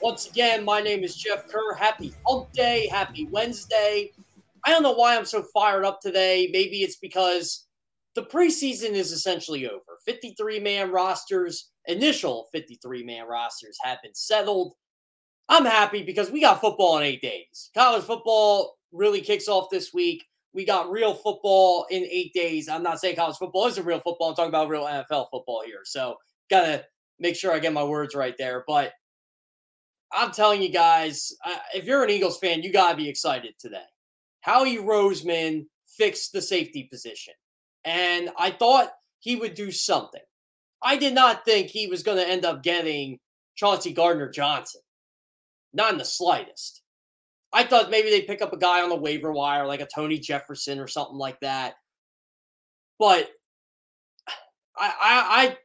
Once again, my name is Jeff Kerr. Happy Hump Day. Happy Wednesday. I don't know why I'm so fired up today. Maybe it's because the preseason is essentially over. 53 man rosters, initial 53 man rosters have been settled. I'm happy because we got football in eight days. College football really kicks off this week. We got real football in eight days. I'm not saying college football isn't real football. I'm talking about real NFL football here. So, gotta make sure I get my words right there. But I'm telling you guys, if you're an Eagles fan, you gotta be excited today. Howie Roseman fixed the safety position, and I thought he would do something. I did not think he was going to end up getting Chauncey Gardner Johnson, not in the slightest. I thought maybe they'd pick up a guy on the waiver wire, like a Tony Jefferson or something like that. But I, I,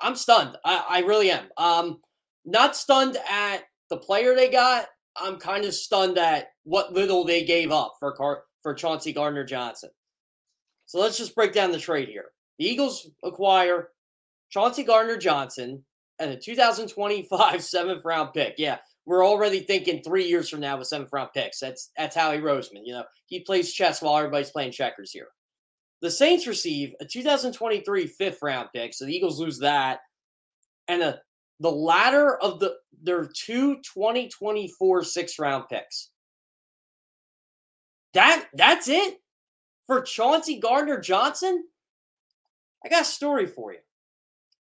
I'm stunned. I, I really am. Um, not stunned at the player they got. I'm kind of stunned at what little they gave up for Car- for Chauncey Gardner Johnson. So let's just break down the trade here. The Eagles acquire Chauncey Gardner Johnson and a 2025 seventh round pick. Yeah, we're already thinking three years from now with seventh round picks. That's that's Howie Roseman. You know, he plays chess while everybody's playing checkers here. The Saints receive a 2023 fifth round pick, so the Eagles lose that, and a the latter of the their two 2024 six round picks. That that's it for Chauncey Gardner Johnson. I got a story for you.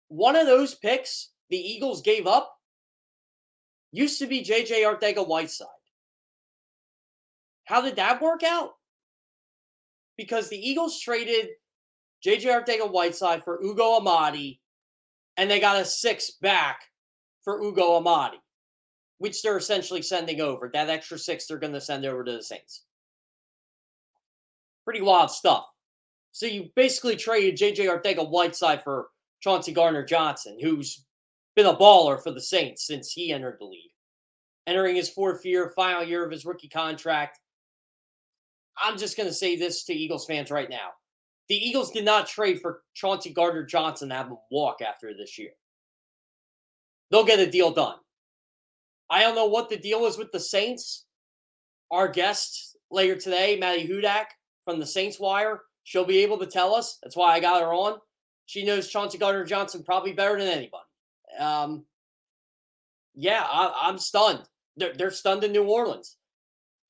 One of those picks the Eagles gave up used to be JJ Arcega Whiteside. How did that work out? Because the Eagles traded JJ Arcega Whiteside for Ugo Amadi, and they got a six back for Ugo Amadi, which they're essentially sending over. That extra six they're going to send over to the Saints. Pretty wild stuff. So you basically traded JJ Arcega Whiteside for Chauncey Gardner Johnson, who's been a baller for the Saints since he entered the league. Entering his fourth year, final year of his rookie contract. I'm just going to say this to Eagles fans right now. The Eagles did not trade for Chauncey Gardner Johnson to have him walk after this year. They'll get a deal done. I don't know what the deal is with the Saints. Our guest later today, Maddy Hudak from the Saints Wire, she'll be able to tell us. That's why I got her on. She knows Chauncey Gardner Johnson probably better than anybody. Um, yeah, I, am stunned. They're, they're stunned in New Orleans.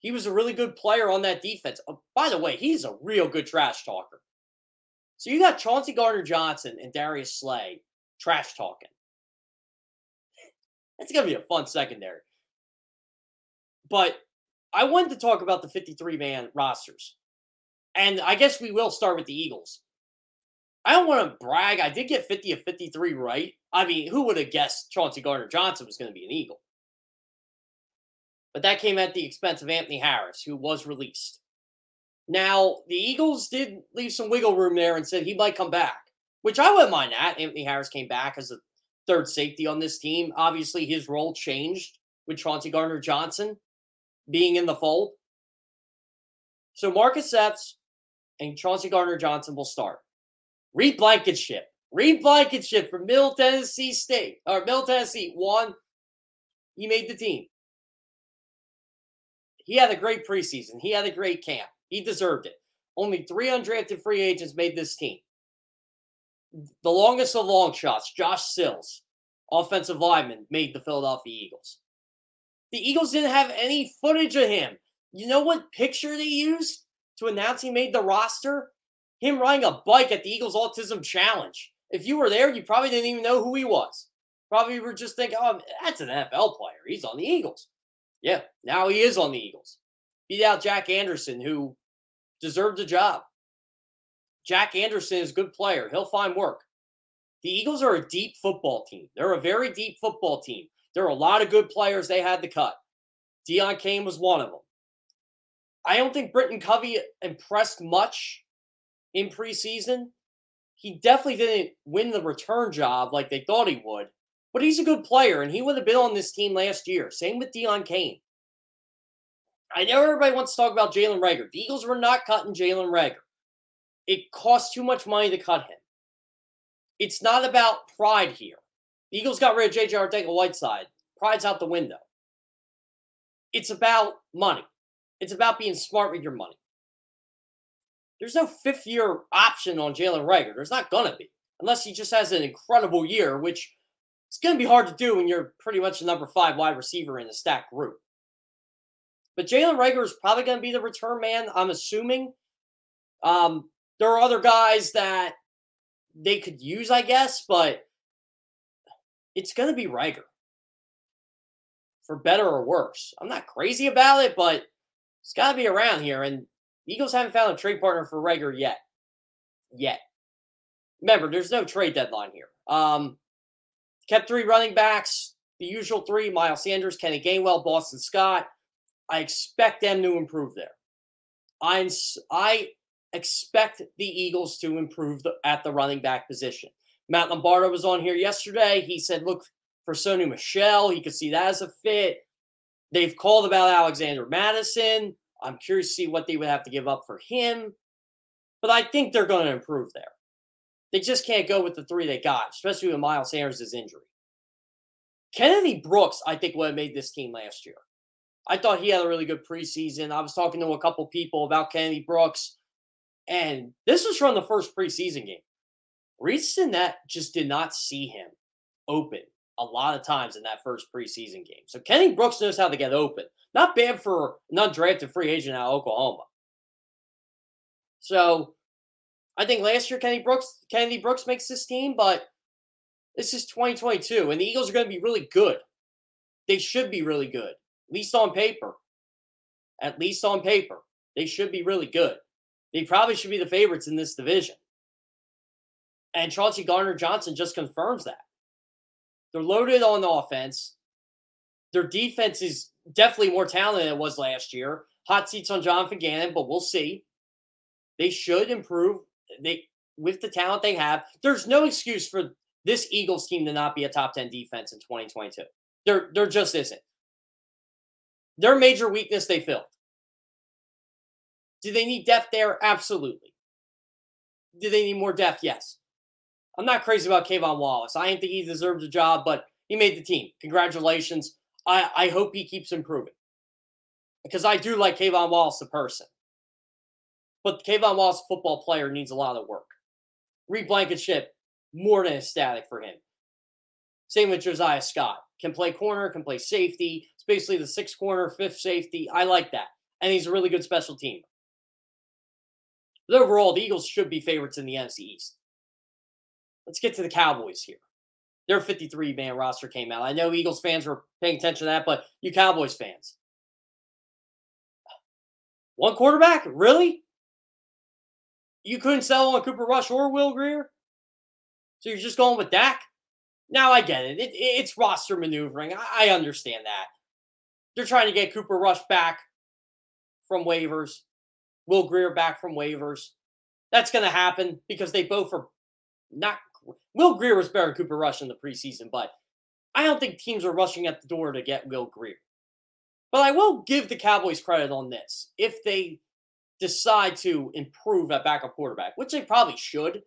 He was a really good player on that defense. Oh, by the way, he's a real good trash talker. So you got Chauncey Gardner Johnson and Darius Slay trash talking. It's going to be a fun secondary. But I wanted to talk about the 53 man rosters. And I guess we will start with the Eagles. I don't want to brag. I did get 50 of 53 right. I mean, who would have guessed Chauncey Gardner Johnson was going to be an Eagle? But that came at the expense of Anthony Harris, who was released. Now, the Eagles did leave some wiggle room there and said he might come back, which I wouldn't mind that. Anthony Harris came back as a third safety on this team. Obviously, his role changed with Chauncey Gardner Johnson being in the fold. So Marcus Epps and Chauncey Gardner Johnson will start. Reed Blankenship. Reed Blankenship from Middle Tennessee State or Middle Tennessee won. He made the team. He had a great preseason. He had a great camp. He deserved it. Only three undrafted free agents made this team. The longest of long shots, Josh Sills, offensive lineman, made the Philadelphia Eagles. The Eagles didn't have any footage of him. You know what picture they used to announce he made the roster? Him riding a bike at the Eagles Autism Challenge. If you were there, you probably didn't even know who he was. Probably were just thinking, oh, that's an NFL player. He's on the Eagles. Yeah, now he is on the Eagles. beat out Jack Anderson, who deserved a job. Jack Anderson is a good player. He'll find work. The Eagles are a deep football team. They're a very deep football team. There are a lot of good players they had to cut. Deon Cain was one of them. I don't think Britton Covey impressed much in preseason. He definitely didn't win the return job like they thought he would, but he's a good player and he would have been on this team last year. Same with Deon Cain. I know everybody wants to talk about Jalen Reagor. The Eagles were not cutting Jalen Reagor. It cost too much money to cut him. It's not about pride here. The Eagles got rid of JJ Arcega-Whiteside. Pride's out the window. It's about money. It's about being smart with your money. There's no fifth year option on Jalen Reagor. There's not going to be, unless he just has an incredible year, which it's going to be hard to do when you're pretty much the number five wide receiver in the stack group. But Jalen Reagor is probably going to be the return man, I'm assuming. Um, there are other guys that they could use, I guess, but it's going to be Reagor for better or worse. I'm not crazy about it, but it's got to be around here. And Eagles haven't found a trade partner for Reagor yet. Yet. Remember, there's no trade deadline here. Um, kept three running backs, the usual three Miles Sanders, Kenny Gainwell, Boston Scott. I expect them to improve there. i I expect the Eagles to improve the, at the running back position. Matt Lombardo was on here yesterday. He said, look for Sony Michel. He could see that as a fit. They've called about Alexander Mattison. I'm curious to see what they would have to give up for him. But I think they're going to improve there. They just can't go with the three they got, especially with Miles Sanders' injury. Kennedy Brooks, I think, would have made this team last year. I thought he had a really good preseason. I was talking to a couple people about Kennedy Brooks, and this was from the first preseason game. Reese that just did not see him open a lot of times in that first preseason game. So Kenny Brooks knows how to get open. Not bad for an undrafted free agent out of Oklahoma. So I think last year Kenny Brooks Kennedy Brooks makes this team, but this is 2022, and the Eagles are going to be really good. They should be really good, at least on paper. At least on paper, they should be really good. They probably should be the favorites in this division. And Chauncey Gardner Johnson just confirms that. They're loaded on offense. Their defense is definitely more talented than it was last year. Hot seats on Jonathan Gannon, but we'll see. They should improve. They with the talent they have. There's no excuse for this Eagles team to not be a top 10 defense in 2022. There, there just isn't. Their major weakness they filled. Do they need depth there? Absolutely. Do they need more depth? Yes. I'm not crazy about K'Von Wallace. I didn't think he deserves a job, but he made the team. Congratulations. I, I hope he keeps improving because I do like K'Von Wallace, the person. But K'Von Wallace, football player, needs a lot of work. Reed Blankenship, more than ecstatic for him. Same with Josiah Scott. Can play corner, can play safety. It's basically the sixth corner, fifth safety. I like that. And he's a really good special teamer. But overall, the Eagles should be favorites in the NFC East. Let's get to the Cowboys here. Their 53 man roster came out. I know Eagles fans were paying attention to that, but you Cowboys fans. One quarterback? Really? You couldn't sell on Cooper Rush or Will Grier? So you're just going with Dak? Now I get it. it it's roster maneuvering. I, I understand that. They're trying to get Cooper Rush back from waivers, Will Grier back from waivers. That's going to happen because they both are not Will Grier was better than Cooper Rush in the preseason, but I don't think teams are rushing at the door to get Will Grier. But I will give the Cowboys credit on this. If they decide to improve at backup quarterback, which they probably should,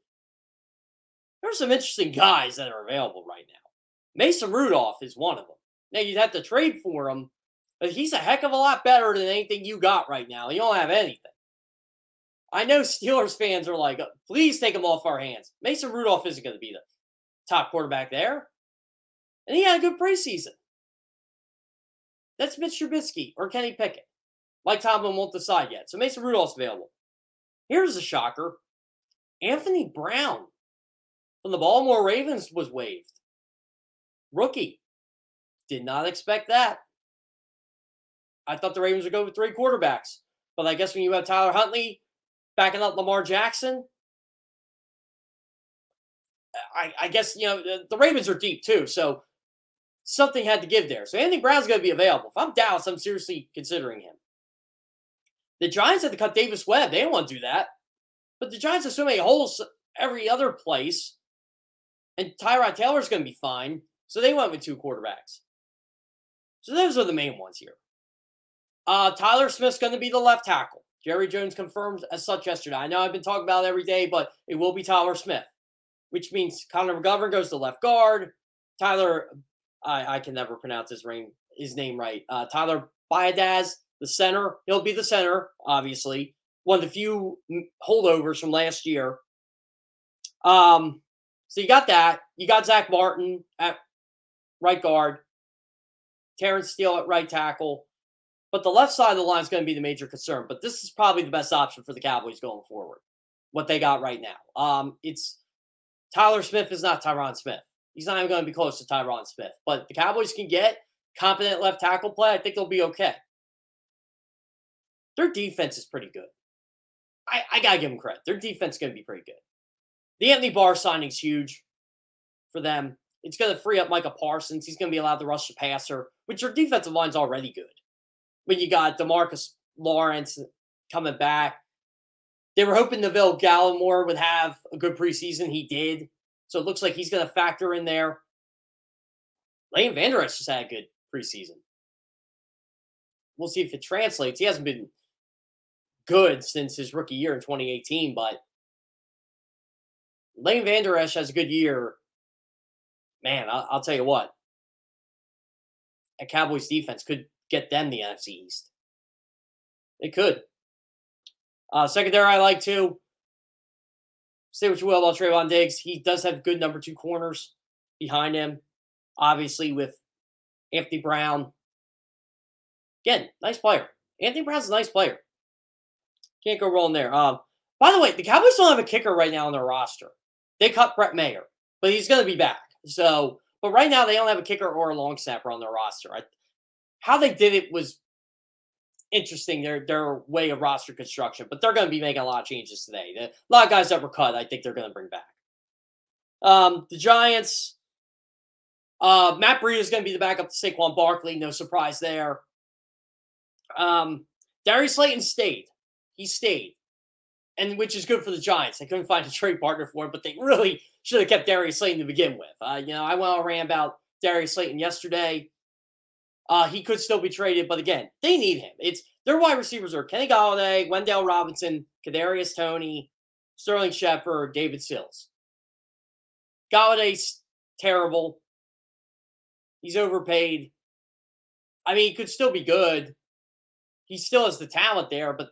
there's some interesting guys that are available right now. Mason Rudolph is one of them. Now, you'd have to trade for him, but he's a heck of a lot better than anything you got right now. You don't have anything. I know Steelers fans are like, please take him off our hands. Mason Rudolph isn't going to be the top quarterback there. And he had a good preseason. That's Mitch Trubisky or Kenny Pickett. Mike Tomlin won't decide yet. So Mason Rudolph's available. Here's a shocker Anthony Brown from the Baltimore Ravens was waived. Rookie. Did not expect that. I thought the Ravens would go with three quarterbacks. But I guess when you have Tyler Huntley backing up Lamar Jackson, I, I guess, you know, the, the Ravens are deep too. So something had to give there. So Anthony Brown's going to be available. If I'm Dallas, I'm seriously considering him. The Giants had to cut Davis Webb. They didn't want to do that. But the Giants have so many holes every other place. And Tyrod Taylor's going to be fine. So they went with two quarterbacks. So those are the main ones here. Uh, Tyler Smith's going to be the left tackle. Jerry Jones confirmed as such yesterday. I know I've been talking about it every day, but it will be Tyler Smith, which means Connor McGovern goes to left guard. Tyler, I, I can never pronounce his name his name right. Uh, Tyler Biadasz, the center. He'll be the center, obviously. One of the few holdovers from last year. Um, so you got that. You got Zack Martin at right guard. Terence Steele at right tackle. But the left side of the line is going to be the major concern. But this is probably the best option for the Cowboys going forward. What they got right now. Um, it's Tyler Smith is not Tyron Smith. He's not even going to be close to Tyron Smith. But the Cowboys can get competent left tackle play. I think they'll be okay. Their defense is pretty good. I, I gotta give them credit. Their defense is to be pretty good. The Anthony Barr signing's huge for them. It's to free up Micah Parsons. He's to be allowed to rush the passer, which your defensive line's already good. When you got Demarcus Lawrence coming back, they were hoping Neville Gallimore would have a good preseason. He did. So it looks like he's going to factor in there. Leighton Vander Esch just had a good preseason. We'll see if it translates. He hasn't been good since his rookie year in 2018, but Leighton Vander Esch has a good year. Man, I'll, I'll tell you what. A Cowboys defense could get them the NFC East. It could. Uh, secondary, I like too. Say what you will about Trevon Diggs. He does have good number two corners behind him. Obviously, with Anthony Brown. Again, nice player. Anthony Brown's a nice player. Can't go wrong there. Um, by the way, the Cowboys don't have a kicker right now on their roster. They cut Brett Maher, but he's going to be back. So, but right now they don't have a kicker or a long snapper on their roster. I, how they did it was interesting. Their their way of roster construction, but they're going to be making a lot of changes today. a lot of guys that were cut, I think they're going to bring back. Um, the Giants. Uh, Matt Breida is going to be the backup to Saquon Barkley. No surprise there. Um, Darius Slayton stayed. He stayed and which is good for the Giants. They couldn't find a trade partner for him, but they really should have kept Darius Slayton to begin with. Uh, you know, I went on ran about Darius Slayton yesterday. Uh, he could still be traded, but again, they need him. It's their wide receivers are Kenny Golladay, Wan'Dale Robinson, Kadarius Toney, Sterling Shepard, David Sills. Golladay's terrible. He's overpaid. I mean, he could still be good. He still has the talent there, but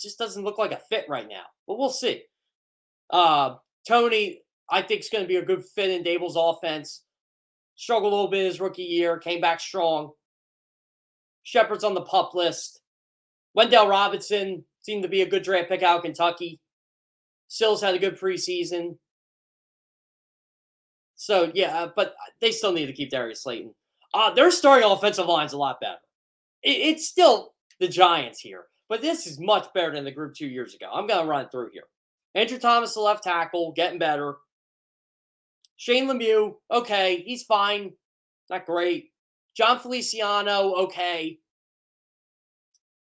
just doesn't look like a fit right now. But we'll see. Uh, Toney, I think, is going to be a good fit in Daboll's offense. Struggled a little bit his rookie year, came back strong. Shepard's on the pup list. Wan'Dale Robinson seemed to be a good draft pick out of Kentucky. Sills had a good preseason. So yeah, uh, but they still need to keep Darius Slayton. Uh, their starting offensive line's a lot better. It, it's still the Giants here. But this is much better than the group two years ago. I'm going to run through here. Andrew Thomas, the left tackle, getting better. Shane Lemieux, okay, he's fine. Not great. Jon Feliciano, okay.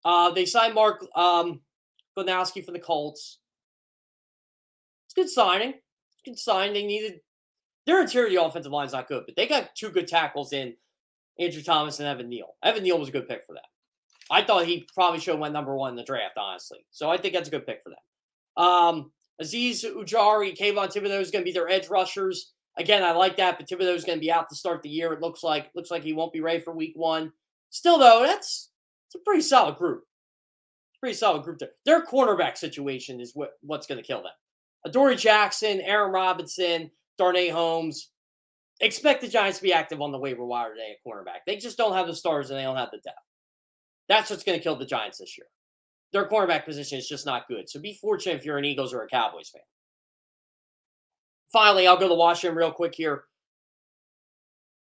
Uh, they signed Mark um, Glowinski from the Colts. It's good signing. Good sign. They needed their interior offensive line's not good, but they got two good tackles in Andrew Thomas and Evan Neal. Evan Neal was a good pick for them. I thought he probably should have went number one in the draft, honestly. So I think that's a good pick for them. Um, Azeez Ojulari, Kayvon Thibodeaux is going to be their edge rushers. Again, I like that, but Thibodeaux is going to be out to start the year. It looks like looks like he won't be ready for week one. Still, though, that's it's a pretty solid group. Pretty solid group there. Their cornerback situation is what, what's going to kill them. Adoree Jackson, Aaron Robinson, Darnay Holmes. Expect the Giants to be active on the waiver wire today at cornerback. They just don't have the stars and they don't have the depth. That's what's going to kill the Giants this year. Their cornerback position is just not good. So be fortunate if you're an Eagles or a Cowboys fan. Finally, I'll go to Washington real quick here.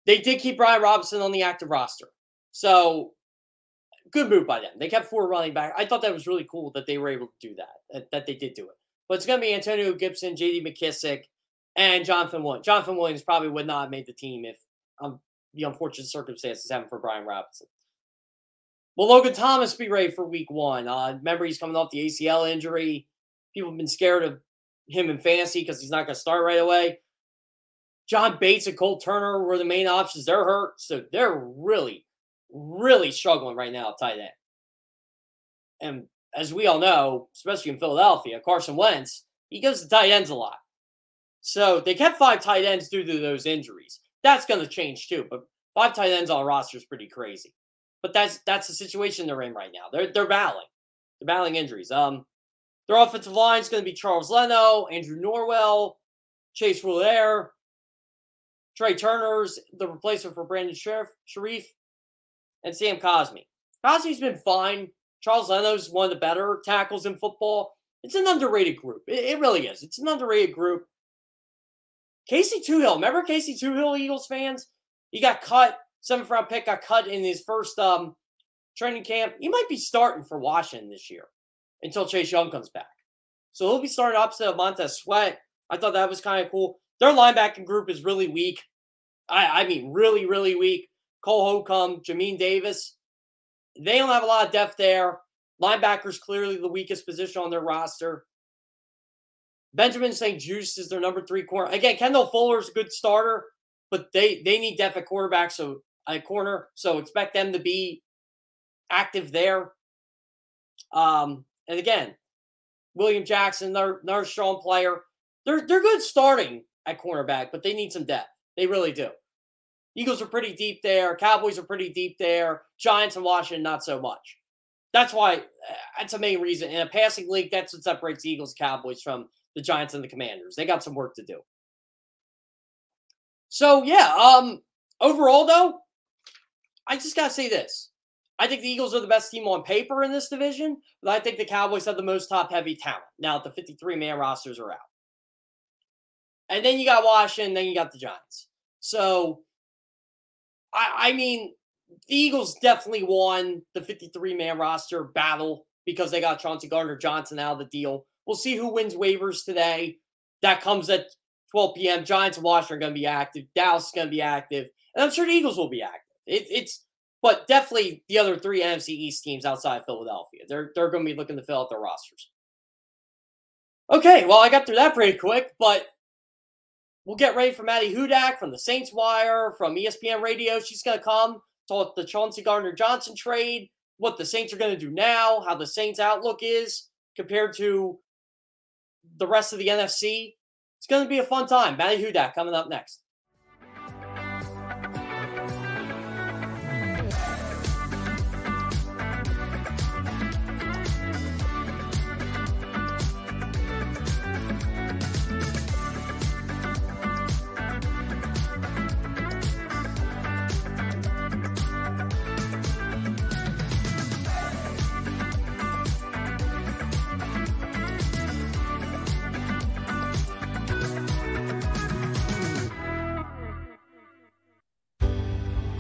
They did keep Brian Robinson on the active roster. So good move by them. They kept four running back. I thought that was really cool that they were able to do that, that, they did do it. But it's going to be Antonio Gibson, J.D. McKissic, and Jonathan Williams. Jonathan Williams probably would not have made the team if um, the unfortunate circumstances happened for Brian Robinson. Will Logan Thomas be ready for week one? Uh, remember, he's coming off the ACL injury. People have been scared of him in fantasy because he's not going to start right away. John Bates and Cole Turner were the main options. They're hurt, so they're really, really struggling right now tight end. And as we all know, especially in Philadelphia, Carson Wentz, he goes to tight ends a lot. So they kept five tight ends due to those injuries. That's going to change too. But five tight ends on a roster is pretty crazy. But that's that's the situation they're in right now. They're they're battling. They're battling injuries. Um, their offensive line is going to be Charles Leno, Andrew Norwell, Chase Roullier, Trai Turner's the replacement for Brandon Scherff, and Sam Cosmi. Cosmi's been fine. Charles Leno's one of the better tackles in football. It's an underrated group. It, it really is. It's an underrated group. Casey Toohill, remember Casey Toohill, Eagles fans? He got cut. Seventh round pick got cut in his first um, training camp. He might be starting for Washington this year until Chase Young comes back. So he'll be starting opposite of Montez Sweat. I thought that was kind of cool. Their linebacking group is really weak. I, I mean, really, really weak. Cole Holcomb, Jamin Davis. They don't have a lot of depth there. Linebackers clearly the weakest position on their roster. Benjamin St-Juste is their number three corner. Again, Kendall Fuller's a good starter, but they they need depth at quarterback, so a corner. So expect them to be active there. Um, and again, William Jackson, they're, they're a strong player. They're they're good starting at cornerback, but they need some depth. They really do. Eagles are pretty deep there. Cowboys are pretty deep there. Giants and Washington, not so much. That's why uh, that's the main reason. In a passing league, that's what separates the Eagles Cowboys from the Giants and the Commanders. They got some work to do. So yeah, um, overall though, I just gotta say this. I think the Eagles are the best team on paper in this division, but I think the Cowboys have the most top heavy talent. Now that the 53 man rosters are out. And then you got Washington, then you got the Giants. So I, I mean, the Eagles definitely won the 53 man roster battle because they got Chauncey Gardner Johnson out of the deal. We'll see who wins waivers today. That comes at 12 p.m. Giants and Washington are going to be active. Dallas is going to be active. And I'm sure the Eagles will be active. It, it's, but definitely the other three NFC East teams outside Philadelphia. They're, they're going to be looking to fill out their rosters. Okay, well, I got through that pretty quick, but we'll get ready for Maddy Hudak from the Saints Wire, from ESPN Radio. She's going to come talk the Chauncey Gardner Johnson trade, what the Saints are going to do now, how the Saints' outlook is compared to the rest of the NFC. It's going to be a fun time. Maddy Hudak coming up next.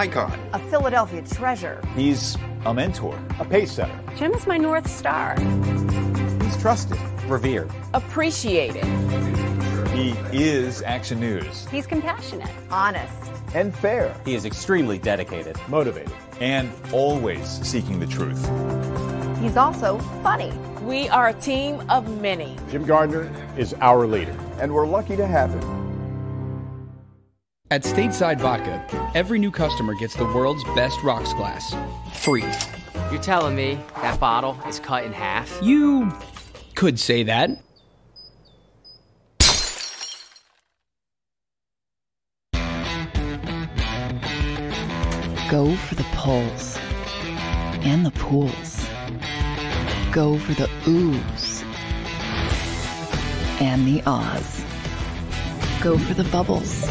Icon. A Philadelphia treasure. He's a mentor, a pace setter. Jim is my North Star. He's trusted, revered, appreciated. He is Action News. He's compassionate, honest, and fair. He is extremely dedicated, motivated, and always seeking the truth. He's also funny. We are a team of many. Jim Gardner is our leader, and we're lucky to have him. At Stateside Vodka, every new customer gets the world's best rocks glass, free. You're telling me that bottle is cut in half? You could say that. Go for the pulls and the pools. Go for the oohs and the ahs. Go for the bubbles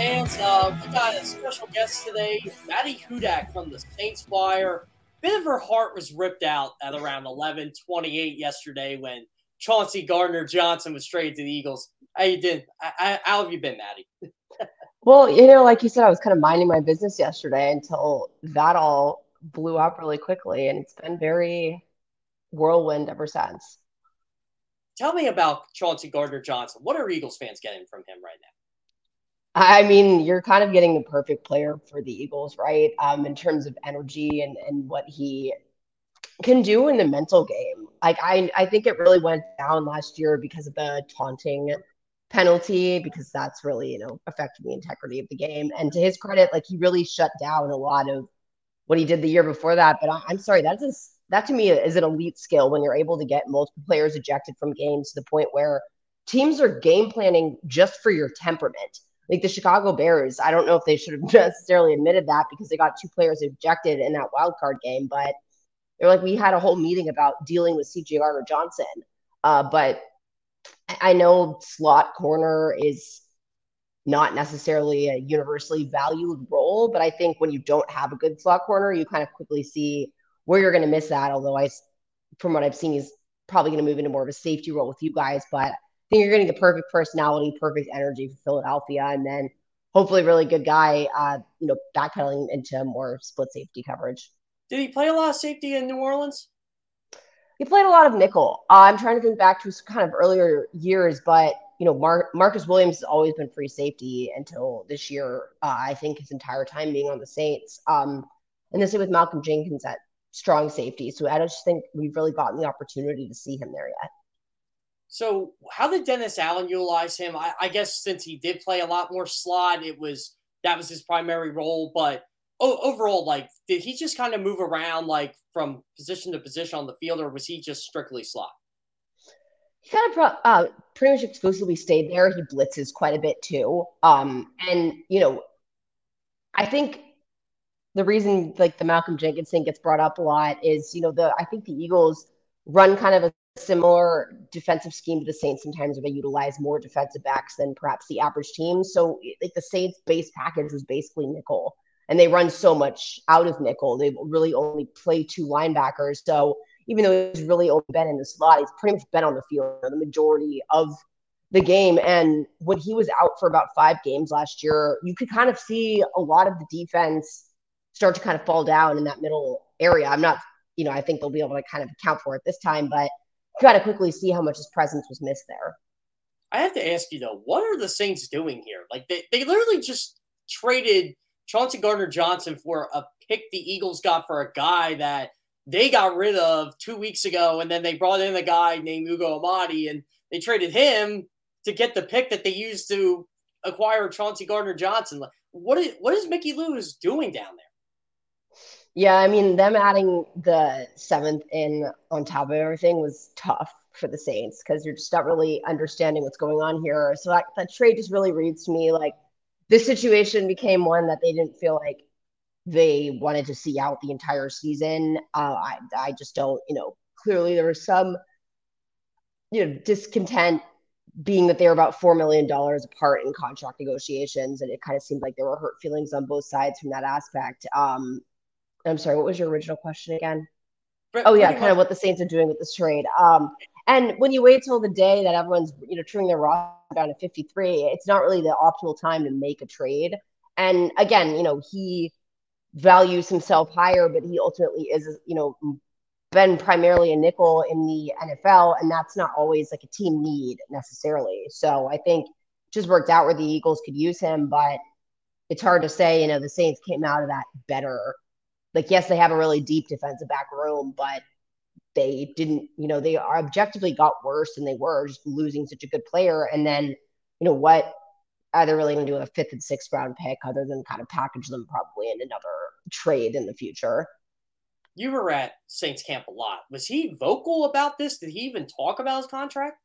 fans. Uh, we got a special guest today, Maddy Hudak from the Saints Wire. Bit of her heart was ripped out at around 11:28 yesterday when Chauncey Gardner Johnson was traded to the Eagles. How you did? How have you been, Maddy? well, you know, like you said, I was kind of minding my business yesterday until that all blew up really quickly, and it's been very whirlwind ever since. Tell me about Chauncey Gardner Johnson. What are Eagles fans getting from him right now? I mean, you're kind of getting the perfect player for the Eagles, right? Um, in terms of energy and, and what he can do in the mental game. Like I, I think it really went down last year because of the taunting penalty, because that's really, you know, affected the integrity of the game. And to his credit, like he really shut down a lot of what he did the year before that. But I, am sorry, that's a that to me is an elite skill when you're able to get multiple players ejected from games to the point where teams are game planning just for your temperament. Like the Chicago Bears, I don't know if they should have necessarily admitted that because they got two players ejected in that wild card game, but they're like, we had a whole meeting about dealing with CJ Gardner Johnson. Uh, but I know slot corner is not necessarily a universally valued role, but I think when you don't have a good slot corner, you kind of quickly see where you're going to miss that. Although I, from what I've seen, he's probably going to move into more of a safety role with you guys. But think you're getting the perfect personality, perfect energy for Philadelphia, and then hopefully really good guy, uh, you know, backpedaling into more split safety coverage. Did he play a lot of safety in New Orleans? He played a lot of nickel. Uh, I'm trying to think back to his kind of earlier years, but you know, Mar- Marcus Williams has always been free safety until this year. Uh, I think his entire time being on the Saints. Um, and the same with Malcolm Jenkins at strong safety. So I just think we've really gotten the opportunity to see him there yet. So how did Dennis Allen utilize him? I, I guess since he did play a lot more slot, it was that was his primary role. But oh, overall, like, did he just kind of move around like from position to position on the field, or was he just strictly slot? He kind of uh, pretty much exclusively stayed there. He blitzes quite a bit too. Um, and you know, I think the reason like the Malcolm Jenkins thing gets brought up a lot is, you know, the I think the Eagles run kind of a similar defensive scheme to the Saints sometimes they utilize more defensive backs than perhaps the average team. So like the Saints base package was basically nickel. And they run so much out of nickel. They really only play two linebackers. So even though he's really only been in the slot, he's pretty much been on the field the majority of the game. And when he was out for about five games last year, you could kind of see a lot of the defense start to kind of fall down in that middle area. I'm not, you know, I think they'll be able to kind of account for it this time, but kind of quickly see how much his presence was missed there. I have to ask you though, what are the Saints doing here? Like they, they literally just traded Chauncey Gardner Johnson for a pick the Eagles got for a guy that they got rid of two weeks ago, and then they brought in a guy named Ugo Amadi, and they traded him to get the pick that they used to acquire Chauncey Gardner Johnson. Like, What is what is Mickey Loomis doing down there? Yeah, I mean, them adding the seventh in on top of everything was tough for the Saints because you're just not really understanding what's going on here. So that, that trade just really reads to me like this situation became one that they didn't feel like they wanted to see out the entire season. Uh, I, I just don't, you know, clearly there was some you know, discontent being that they were about $4 million apart in contract negotiations. And it kind of seemed like there were hurt feelings on both sides from that aspect. Um, I'm sorry, what was your original question again? oh, yeah, kind much. of what the Saints are doing with this trade. Um, and when you wait till the day that everyone's, you know, trimming their roster down to 53, it's not really the optimal time to make a trade. And again, you know, he values himself higher, but he ultimately is, you know, been primarily a nickel in the NFL, and that's not always like a team need necessarily. So I think just worked out where the Eagles could use him, but it's hard to say, you know, the Saints came out of that better. Like, yes, they have a really deep defensive back room, but they didn't, you know, they are objectively got worse than they were just losing such a good player. And then, you know, what are they really going to do a fifth and sixth round pick other than kind of package them probably in another trade in the future? You were at Saints camp a lot. Was he vocal about this? Did he even talk about his contract?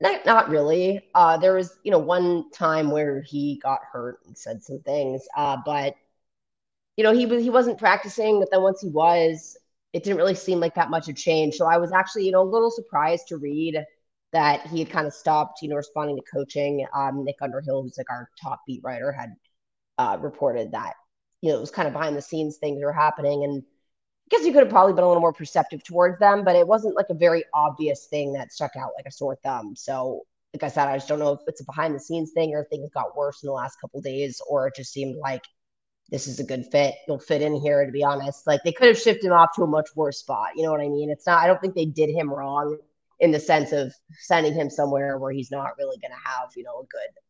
Not, not really. Uh, there was, you know, one time where he got hurt and said some things, uh, but you know, he was he wasn't practicing. But then once he was, it didn't really seem like that much had changed. So I was actually, you know, a little surprised to read that he had kind of stopped, you know, responding to coaching. Um, Nick Underhill, who's like our top beat writer, had uh, reported that, you know, it was kind of behind the scenes things were happening. And I guess you could have probably been a little more perceptive towards them, but it wasn't like a very obvious thing that stuck out like a sore thumb. So, like I said, I just don't know if it's a behind the scenes thing or things got worse in the last couple days, or it just seemed like this is a good fit. You'll fit in here, to be honest. Like they could have shifted him off to a much worse spot. You know what I mean? It's not, I don't think they did him wrong in the sense of sending him somewhere where he's not really going to have, you know, a good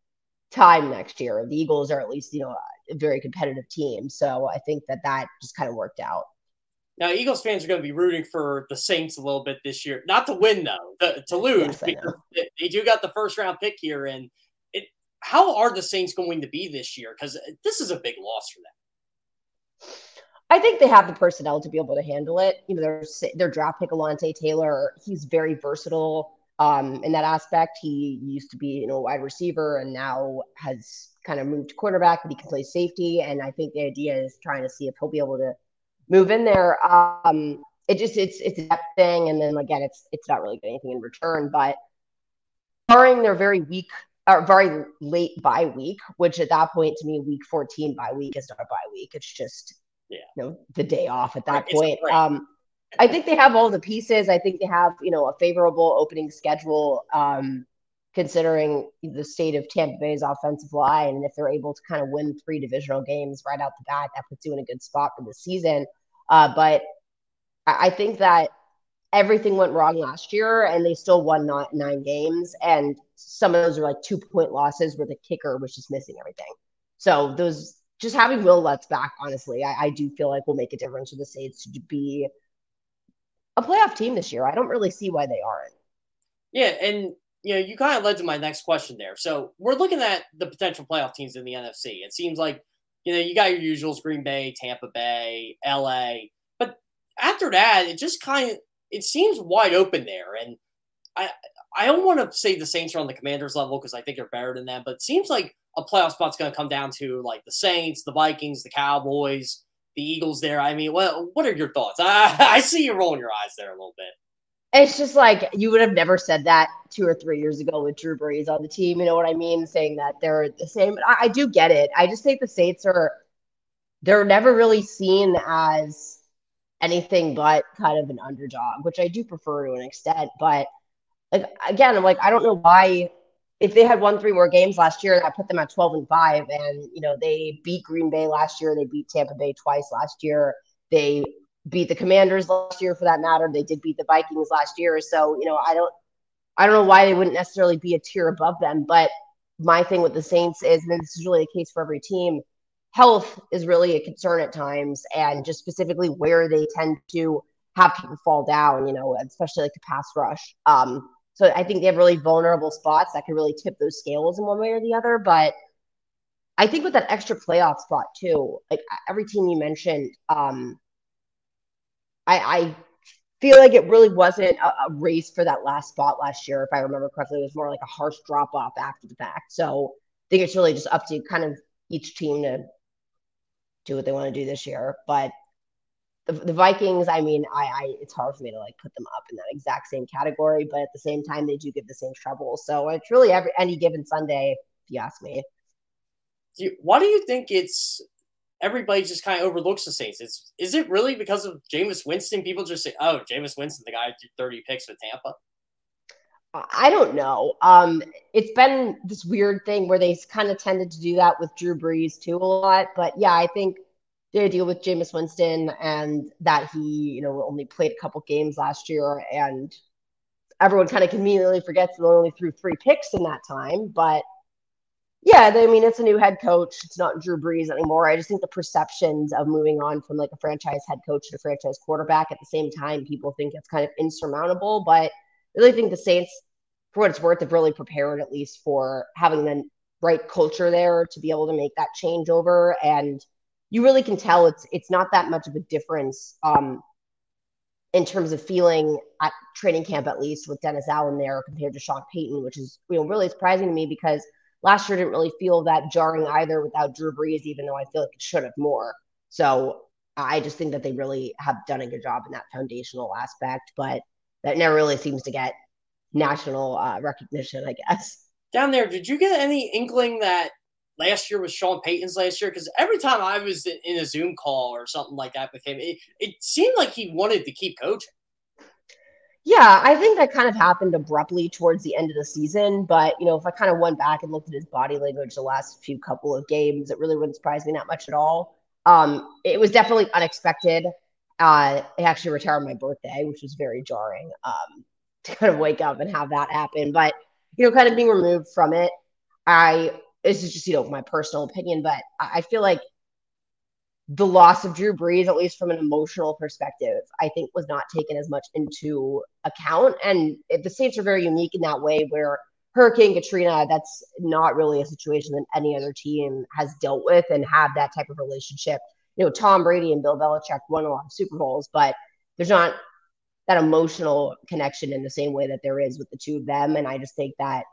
time next year. The Eagles are at least, you know, a very competitive team. So I think that that just kind of worked out. Now, Eagles fans are going to be rooting for the Saints a little bit this year. Not to win, though, the, to lose. Yes, they do got the first round pick here. And how are the Saints going to be this year? Because this is a big loss for them. I think they have the personnel to be able to handle it. You know, their their draft pick Alontae Taylor, he's very versatile um, in that aspect. He used to be you know wide receiver and now has kind of moved to quarterback, but he can play safety. And I think the idea is trying to see if he'll be able to move in there. Um, it just it's it's that thing, and then again, it's it's not really getting anything in return. But barring their very weak or very late bye week, which at that point to me, week 14 bye week is not a bye week. It's just yeah. you know the day off at that right. point. Um, I think they have all the pieces. I think they have you know a favorable opening schedule. Um, considering the state of Tampa Bay's offensive line. And if they're able to kind of win three divisional games right out the bat, that puts you in a good spot for the season. Uh, but I think that everything went wrong last year and they still won not nine games. And some of those are like two point losses where the kicker was just missing everything. So those just having Wil Lutz back, honestly, I, I do feel like will make a difference for the Saints to be a playoff team this year. I don't really see why they aren't. Yeah, and you know, you kind of led to my next question there. So we're looking at the potential playoff teams in the NFC. It seems like, you know, you got your usuals, Green Bay, Tampa Bay, LA. But after that, it just kind of it seems wide open there. And I I don't want to say the Saints are on the commanders level because I think they're better than them, but it seems like a playoff spot's going to come down to like the Saints, the Vikings, the Cowboys, the Eagles there. I mean, what what are your thoughts? I, I see you rolling your eyes there a little bit. It's just like you would have never said that two or three years ago with Drew Brees on the team. You know what I mean? Saying that they're the same. I, I do get it. I just think the Saints are they're never really seen as anything but kind of an underdog, which I do prefer to an extent. But like again, I'm like I don't know why if they had won three more games last year, that put them at 12 and 5. And, you know, they beat Green Bay last year. They beat Tampa Bay twice last year. They beat the Commanders last year for that matter. They did beat the Vikings last year. So, you know, I don't I don't know why they wouldn't necessarily be a tier above them. But my thing with the Saints is, and this is really the case for every team, health is really a concern at times, and just specifically where they tend to have people fall down, you know, especially like the pass rush. Um, so I think they have really vulnerable spots that could really tip those scales in one way or the other. But I think with that extra playoff spot too, like every team you mentioned, um, I, I feel like it really wasn't a, a, race for that last spot last year. If I remember correctly, it was more like a harsh drop off after the fact. So I think it's really just up to kind of each team to do what they want to do this year. But the, the Vikings, I mean, I, I it's hard for me to like put them up in that exact same category, but at the same time, they do give the same trouble. So it's really every any given Sunday, if you ask me. Do you, why do you think it's everybody just kind of overlooks the Saints? It's is it really because of Jameis Winston? People just say, "Oh, Jameis Winston, the guy who threw thirty picks with Tampa." I don't know. Um, it's been this weird thing where they kind of tended to do that with Drew Brees too a lot. But yeah, I think the deal with Jameis Winston and that he, you know, only played a couple games last year and everyone kind of conveniently forgets that only threw three picks in that time. But yeah, I mean, it's a new head coach. It's not Drew Brees anymore. I just think the perceptions of moving on from like a franchise head coach to franchise quarterback at the same time, people think it's kind of insurmountable. But really think the Saints, for what it's worth, have really prepared at least for having the right culture there to be able to make that changeover and – you really can tell it's it's not that much of a difference um, in terms of feeling at training camp at least with Dennis Allen there compared to Sean Payton, which is you know really surprising to me because last year didn't really feel that jarring either without Drew Brees, even though I feel like it should have more. So I just think that they really have done a good job in that foundational aspect, but that never really seems to get national uh, recognition, I guess. Down there, did you get any inkling that last year was Sean Payton's last year because every time I was in a Zoom call or something like that with him, it, it seemed like he wanted to keep coaching. Yeah, I think that kind of happened abruptly towards the end of the season. But, you know, if I kind of went back and looked at his body language the last few couple of games, it really wouldn't surprise me that much at all. Um, it was definitely unexpected. Uh, I actually retired on my birthday, which was very jarring um, to kind of wake up and have that happen. But, you know, kind of being removed from it, I this is just you know my personal opinion, but I feel like the loss of Drew Brees, at least from an emotional perspective, I think was not taken as much into account. And the Saints are very unique in that way, where Hurricane Katrina, that's not really a situation that any other team has dealt with and have that type of relationship. You know, Tom Brady and Bill Belichick won a lot of Super Bowls, but there's not that emotional connection in the same way that there is with the two of them. And I just think that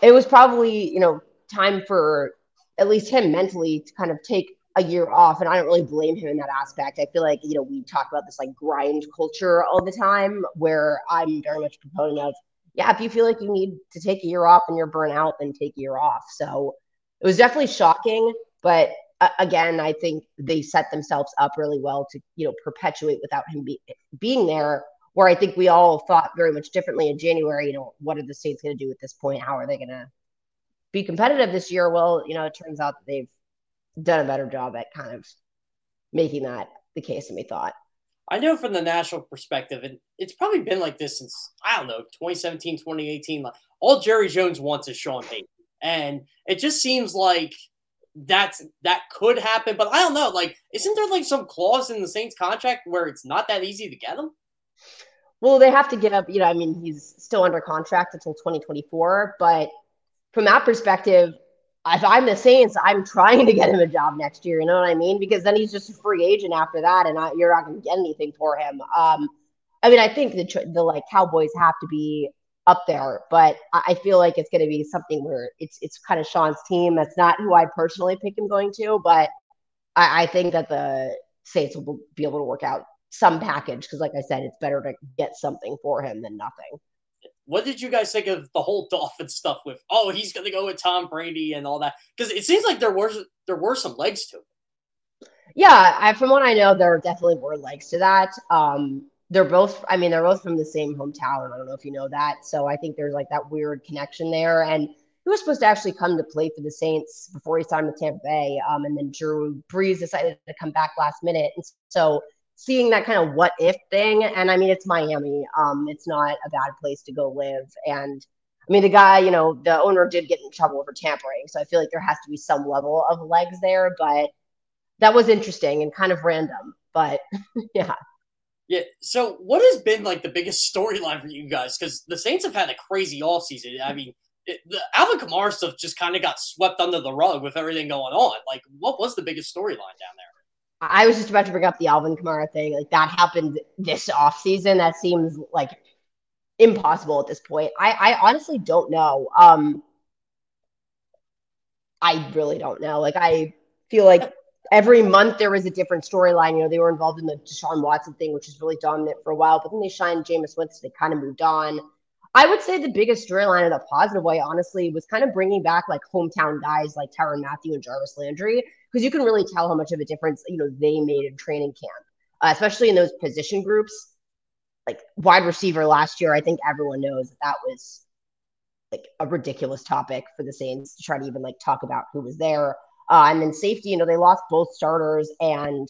it was probably you know time for at least him mentally to kind of take a year off. And i don't really blame him in that aspect. I feel like you know we talk about this like grind culture all the time where i'm very much proponent of yeah if you feel like you need to take a year off and you're burnt out then take a year off. So it was definitely shocking but again i think they set themselves up really well to you know perpetuate without him be, being there where I think we all thought very much differently in January. You know, what are the Saints going to do at this point? How are they going to be competitive this year? Well, you know, it turns out that they've done a better job at kind of making that the case than we thought. I know from the national perspective, and it's probably been like this since, I don't know, 2017, 2018. Like, all Jerry Jones wants is Sean Payton. And it just seems like that's that could happen. But I don't know. Like, isn't there like some clause in the Saints contract where it's not that easy to get them? Well, they have to give up, you know, I mean, he's still under contract until 2024. But from that perspective, if I'm the Saints, I'm trying to get him a job next year. You know what I mean? Because then he's just a free agent after that, and I, you're not going to get anything for him. Um, I mean, I think the the like Cowboys have to be up there, but I feel like it's going to be something where it's it's kind of Sean's team. That's not who I personally pick him going to, but I, I think that the Saints will be able to work out some package because, like I said, it's better to get something for him than nothing. What did you guys think of the whole Dolphin stuff with? Oh, he's going to go with Tom Brady and all that because it seems like there were there were some legs to it. Yeah, I, from what I know, there are definitely were legs to that. Um, they're both, I mean, they're both from the same hometown. I don't know if you know that. So I think there's like that weird connection there. And he was supposed to actually come to play for the Saints before he signed with Tampa Bay. Um, and then Drew Brees decided to come back last minute. And so seeing that kind of what if thing. And I mean, it's Miami. Um, it's not a bad place to go live. And I mean, the guy, you know, the owner did get in trouble for tampering. So I feel like there has to be some level of legs there. But that was interesting and kind of random. But yeah. Yeah. So what has been like the biggest storyline for you guys? Because the Saints have had a crazy offseason. I mean, it, the Alvin Kamara stuff just kind of got swept under the rug with everything going on. Like, what was the biggest storyline down there? I was just about to bring up the Alvin Kamara thing. Like that happened this off season. That seems like impossible at this point. I, I honestly don't know. Um, I really don't know. Like I feel like every month there was a different storyline. You know, they were involved in the Deshaun Watson thing, which was really dominant for a while, but then they shined Jameis Winston. They kind of moved on. I would say the biggest storyline in a positive way, honestly, was kind of bringing back like hometown guys like Tyrann Mathieu and Jarvis Landry, because you can really tell how much of a difference you know they made in training camp, uh, especially in those position groups. Like wide receiver last year, I think everyone knows that that was like a ridiculous topic for the Saints to try to even like talk about who was there. Uh, and then safety, you know, they lost both starters and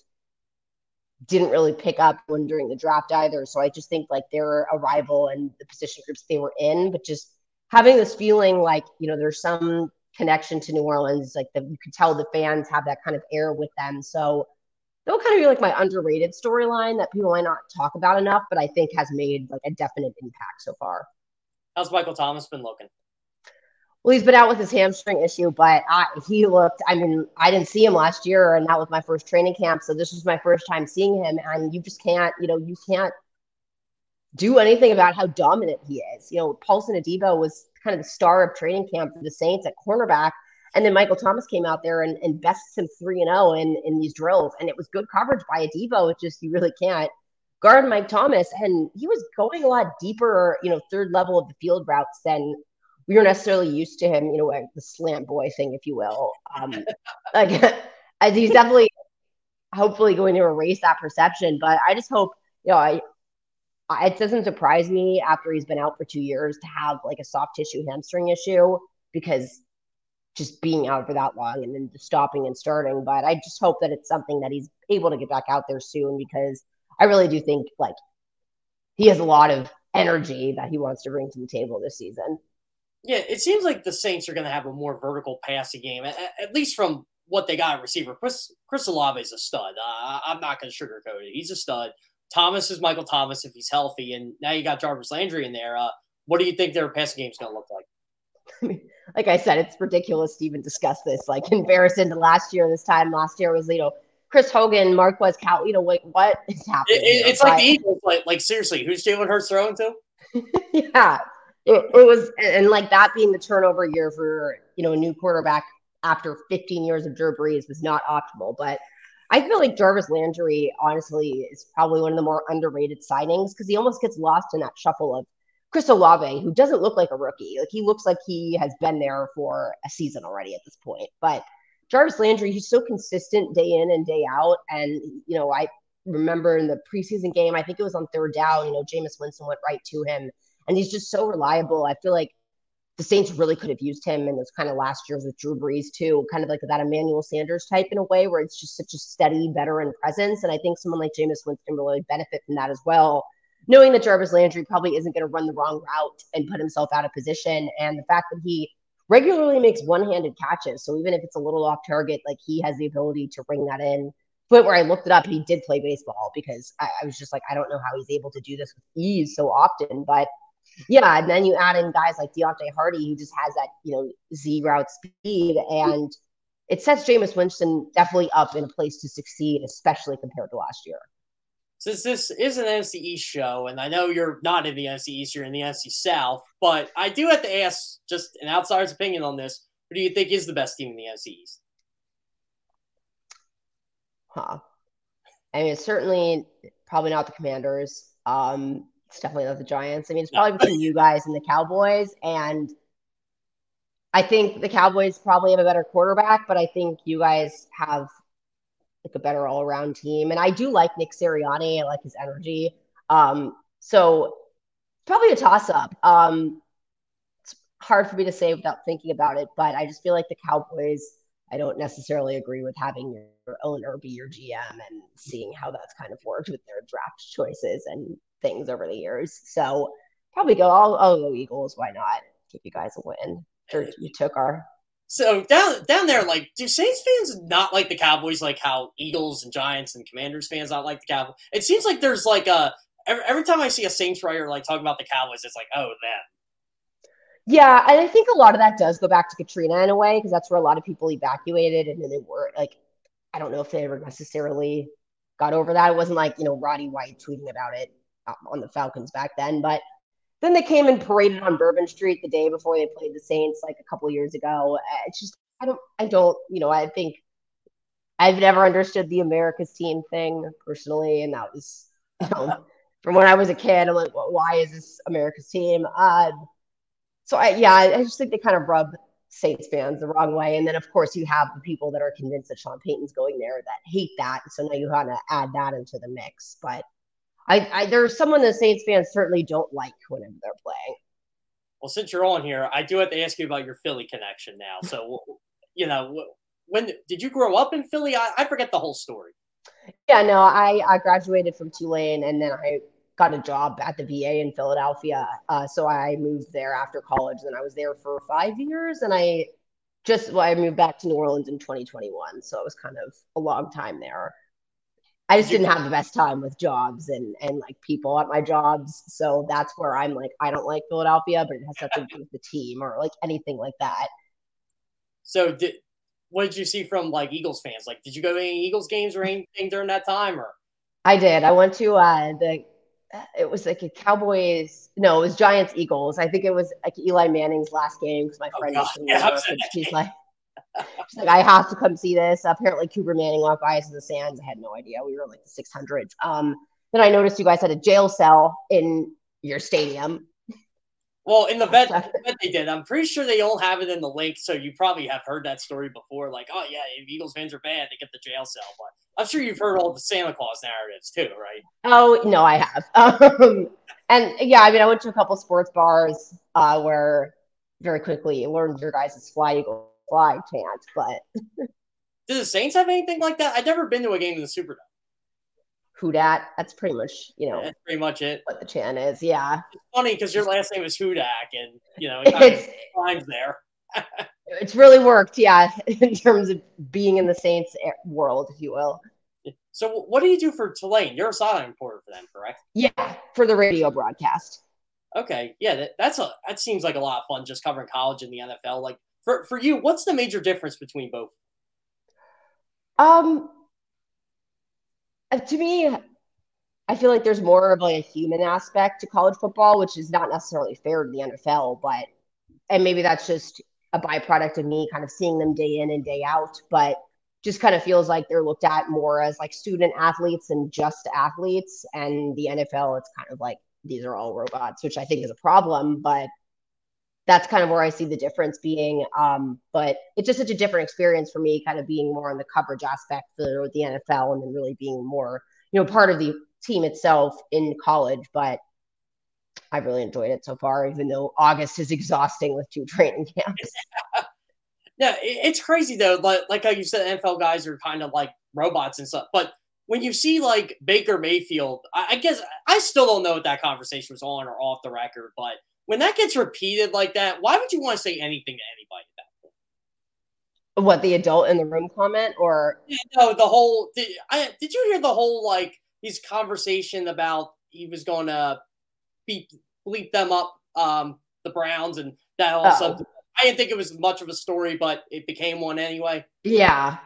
didn't really pick up one during the draft either. So I just think like their arrival and the position groups they were in, but just having this feeling like, you know, there's some connection to New Orleans, like the, you could tell the fans have that kind of air with them. So that'll kind of be like my underrated storyline that people might not talk about enough, but I think has made like a definite impact so far. How's Michael Thomas been looking? Well, he's been out with his hamstring issue, but I, he looked. I mean, I didn't see him last year, and that was my first training camp. So this was my first time seeing him, and you just can't, you know, you can't do anything about how dominant he is. You know, Paulson Adebo was kind of the star of training camp for the Saints at cornerback, and then Michael Thomas came out there and, and bests him three and zero oh in in these drills, and it was good coverage by Adebo. It just you really can't guard Mike Thomas, and he was going a lot deeper, you know, third level of the field routes than we were necessarily used to him, you know, like the slant boy thing, if you will. Um, like, as he's definitely, hopefully, going to erase that perception. But I just hope, you know, I, I, it doesn't surprise me after he's been out for two years to have like a soft tissue hamstring issue because just being out for that long and then stopping and starting. But I just hope that it's something that he's able to get back out there soon because I really do think like he has a lot of energy that he wants to bring to the table this season. Yeah, it seems like the Saints are going to have a more vertical passing game, at, at least from what they got at receiver. Chris, Chris Olave is a stud. Uh, I'm not going to sugarcoat it. He's a stud. Thomas is Michael Thomas if he's healthy, and now you got Jarvis Landry in there. Uh, what do you think their passing game is going to look like? I mean, like I said, it's ridiculous to even discuss this. Like in comparison to last year, this time last year was you know Chris Hogan, Marquez Cal. You know, like what is happening? It, it's like the Eagles. Like, like seriously, who's Jalen Hurts throwing to? yeah, it, was and like that being the turnover year for you know a new quarterback after 15 years of Drew Brees was not optimal. But I feel like Jarvis Landry, honestly, is probably one of the more underrated signings because he almost gets lost in that shuffle of Chris Olave, who doesn't look like a rookie. Like he looks like he has been there for a season already at this point. But Jarvis Landry, he's so consistent day in and day out. And, you know, I remember in the preseason game, I think it was on third down, you know, Jameis Winston went right to him and he's just so reliable. I feel like the Saints really could have used him in those kind of last years with Drew Brees too, kind of like that Emmanuel Sanders type in a way where it's just such a steady veteran presence. And I think someone like Jameis Winston really would benefit from that as well. Knowing that Jarvis Landry probably isn't going to run the wrong route and put himself out of position. And the fact that he regularly makes one-handed catches. So even if it's a little off target, like he has the ability to bring that in. But where I looked it up, he did play baseball because I, I was just like, I don't know how he's able to do this with ease so often. But yeah, and then you add in guys like Deonte Harty, who just has that, you know, Z route speed. And it sets Jameis Winston definitely up in a place to succeed, especially compared to last year. Since this is an NFC East show, and I know you're not in the NFC East, you're in the NFC South, but I do have to ask just an outsider's opinion on this. Who do you think is the best team in the NFC East? Huh. I mean, certainly probably not the Commanders. Um, it's definitely not the Giants. I mean, it's probably between you guys and the Cowboys. And I think the Cowboys probably have a better quarterback, but I think you guys have like a better all around team. And I do like Nick Sirianni. I like his energy. Um, so probably a toss up. Um, it's hard for me to say without thinking about it, but I just feel like the Cowboys. I don't necessarily agree with having your owner be your GM and seeing how that's kind of worked with their draft choices and things over the years. So probably go. I'll, I'll go Eagles. Why not? Give you guys a win. Sure, you took our. So down down there, like, do Saints fans not like the Cowboys like how Eagles and Giants and Commanders fans not like the Cowboys? It seems like there's like a every, every time I see a Saints writer like talking about the Cowboys, it's like, oh, them. Yeah, and I think a lot of that does go back to Katrina in a way because that's where a lot of people evacuated, and then they were like, I don't know if they ever necessarily got over that. It wasn't like you know Roddy White tweeting about it on the Falcons back then. But then they came and paraded on Bourbon Street the day before they played the Saints like a couple years ago. It's just I don't I don't you know I think I've never understood the America's team thing personally, and that was you know, from when I was a kid. I'm like, well, why is this America's team? Uh, so I, yeah, I just think they kind of rub Saints fans the wrong way. And then of course you have the people that are convinced that Sean Payton's going there that hate that. So now you kind of add that into the mix. But I, I there's someone the Saints fans certainly don't like whenever they're playing. Well, since you're on here, I do have to ask you about your Philly connection now. So, you know, when did you grow up in Philly? I, I forget the whole story. Yeah, no, I, I graduated from Tulane and then I got a job at the VA in Philadelphia. Uh, so I moved there after college. and I was there for five years. And I just, well, I moved back to New Orleans in 2021. So it was kind of a long time there. I just didn't have the best time with jobs and, and like people at my jobs. So that's where I'm like, I don't like Philadelphia, but it has nothing to do with the team or like anything like that. So did, what did you see from like Eagles fans? Like, did you go to any Eagles games or anything during that time or? I did. I went to uh, the it was like a Cowboys. No, it was Giants Eagles. I think it was like Eli Manning's last game because my friend oh, friend oh, yeah, she's like, she's like, I have to come see this. Apparently, Cooper Manning walked by us in the sands. I had no idea. We were like the 600s. Um, then I noticed you guys had a jail cell in your stadium. Well, in the vet, the they did. I'm pretty sure they all have it in the Linc, so you probably have heard that story before. Like, oh yeah, if Eagles fans are bad, they get the jail cell. But I'm sure you've heard all the Santa Claus narratives too, right? Oh no, I have. Um, and yeah, I mean, I went to a couple sports bars uh, where very quickly learned your guys' fly eagle fly chant. But do the Saints have anything like that? I've never been to a game in the Superdome. Who dat? That's pretty much you know. Yeah, that's pretty much it. What the chant is, yeah. It's funny because your last name is Hudak, and you know it it's lines there. it's really worked, yeah, in terms of being in the Saints world, if you will. So, what do you do for Tulane? You're a sideline reporter for them, correct? Yeah, for the radio broadcast. Okay, yeah, that, that's a that seems like a lot of fun just covering college and the NFL. Like for for you, what's the major difference between both? Um, uh, to me, I feel like there's more of like a human aspect to college football, which is not necessarily fair to the NFL, but and maybe that's just a byproduct of me kind of seeing them day in and day out, but just kind of feels like they're looked at more as like student athletes and just athletes. And the NFL, it's kind of like these are all robots, which I think is a problem, but that's kind of where I see the difference being. Um, but it's just such a different experience for me, kind of being more on the coverage aspect for the NFL and then really being more, you know, part of the team itself in college. But I really enjoyed it so far, even though August is exhausting with two training camps. yeah, it's crazy though. Like like how you said, NFL guys are kind of like robots and stuff. But when you see like Baker Mayfield, I, I guess I still don't know if that conversation was on or off the record, but when that gets repeated like that, why would you want to say anything to anybody at that point? What the adult in the room comment or yeah, no the whole did, I, did you hear the whole like his conversation about he was going to beat bleep them up um the Browns and that also oh. I didn't think it was much of a story but it became one anyway. Yeah.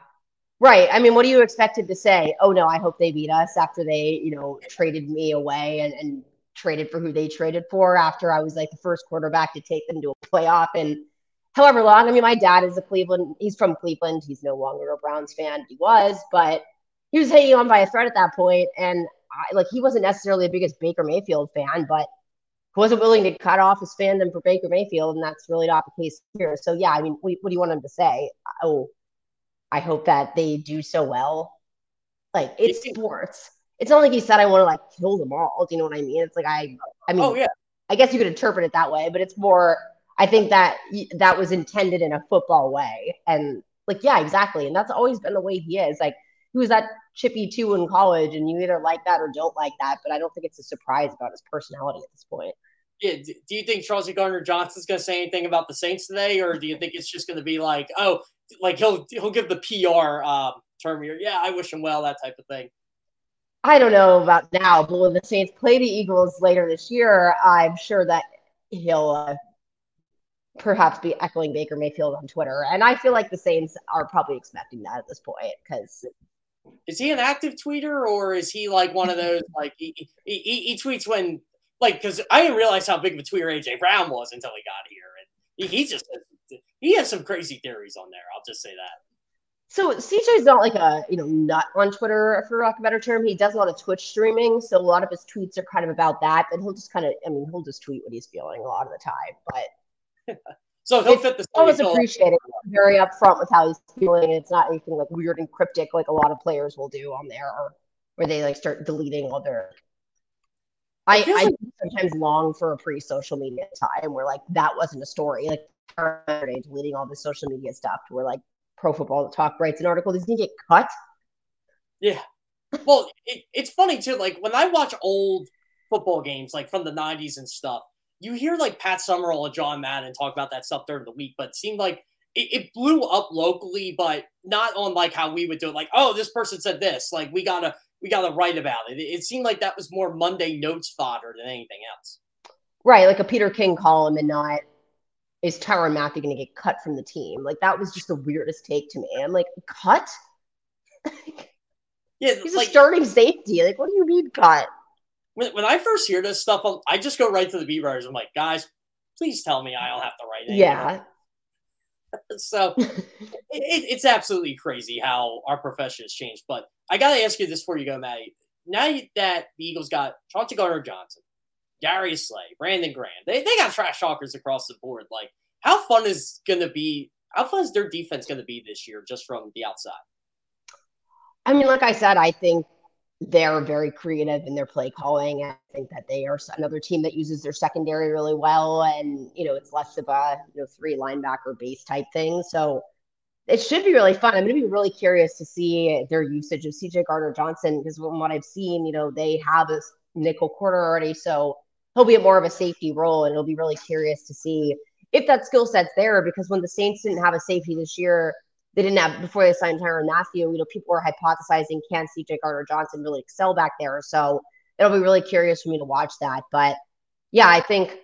Right. I mean, what do you expected to say? Oh no, I hope they beat us after they, you know, traded me away and, and traded for who they traded for after I was like the first quarterback to take them to a playoff and however long. I mean, my dad is a Cleveland, he's from Cleveland. He's no longer a Browns fan. He was, but he was hanging on by a thread at that point. And I, like, he wasn't necessarily the biggest Baker Mayfield fan, but he wasn't willing to cut off his fandom for Baker Mayfield. And that's really not the case here. So, yeah, I mean, what, what do you want him to say? Oh, I hope that they do so well. Like, it's sports it's not like he said I want to like kill them all. Do you know what I mean? It's like I I mean oh, yeah. I guess you could interpret it that way, but it's more I think that that was intended in a football way. And like yeah, exactly. And that's always been the way he is. Like he was that chippy too in college and you either like that or don't like that, but I don't think it's a surprise about his personality at this point. Yeah, do you think Chauncey Gardner Johnson's going to say anything about the Saints today, or do you think it's just going to be like, oh, like he'll he'll give the PR um, term here? Yeah, I wish him well, that type of thing. I don't know about now, but when the Saints play the Eagles later this year, I'm sure that he'll uh, perhaps be echoing Baker Mayfield on Twitter. And I feel like the Saints are probably expecting that at this point because. Is he an active tweeter or is he like one of those like he, he, he tweets when like because I didn't realize how big of a tweeter AJ Brown was until he got here and he, he just he has some crazy theories on there. I'll just say that. So CJ's not like a you know nut on Twitter for lack of a better term. He does a lot of Twitch streaming, so a lot of his tweets are kind of about that. But he'll just kind of, I mean, he'll just tweet what he's feeling a lot of the time. But so he'll fit the. Always appreciate it. Very upfront with how he's feeling. It's not anything like weird and cryptic like a lot of players will do on there, or where they like start deleting all their. I, I like- sometimes long for a pre-social media time where like that wasn't a story. Like deleting all the social media stuff, where like Pro Football Talk writes an article, does he get cut? Yeah. Well, it, it's funny too. Like when I watch old football games, like from the '90s and stuff, you hear like Pat Summerall and John Madden talk about that stuff during the week, but it seemed like it, it, blew up locally, but not on like how we would do it. Like, oh, this person said this. Like we gotta we gotta write about it. It, it seemed like that was more Monday notes fodder than anything else. Right, like a Peter King column, and not is Tyrann Mathieu going to get cut from the team? Like that was just the weirdest take to me. I'm like, cut? yeah, he's like, a starting safety. Like, what do you mean cut? When, when I first hear this stuff, I just go right to the beat writers. I'm like, guys, please tell me I don't have to write it. Yeah. so it, it's absolutely crazy how our profession has changed. But I got to ask you this before you go, Maddy. Now that the Eagles got Chauncey Gardner Johnson, Darius Slay, Brandon Graham. They, they got trash talkers across the board. Like, how fun is going to be? How fun is their defense going to be this year, just from the outside? I mean, like I said, I think they're very creative in their play calling. I think that they are another team that uses their secondary really well, and you know, it's less of a you know three linebacker base type thing. So it should be really fun. I'm going to be really curious to see their usage of CJ Gardner Johnson because from what I've seen, you know, they have a nickel corner already. So he'll be at more of a safety role, and it'll be really curious to see if that skill set's there. Because when the Saints didn't have a safety this year, they didn't have before they signed Tyrann Mathieu. You know, people were hypothesizing can CJ Gardner Johnson really excel back there. So it'll be really curious for me to watch that. But yeah, I think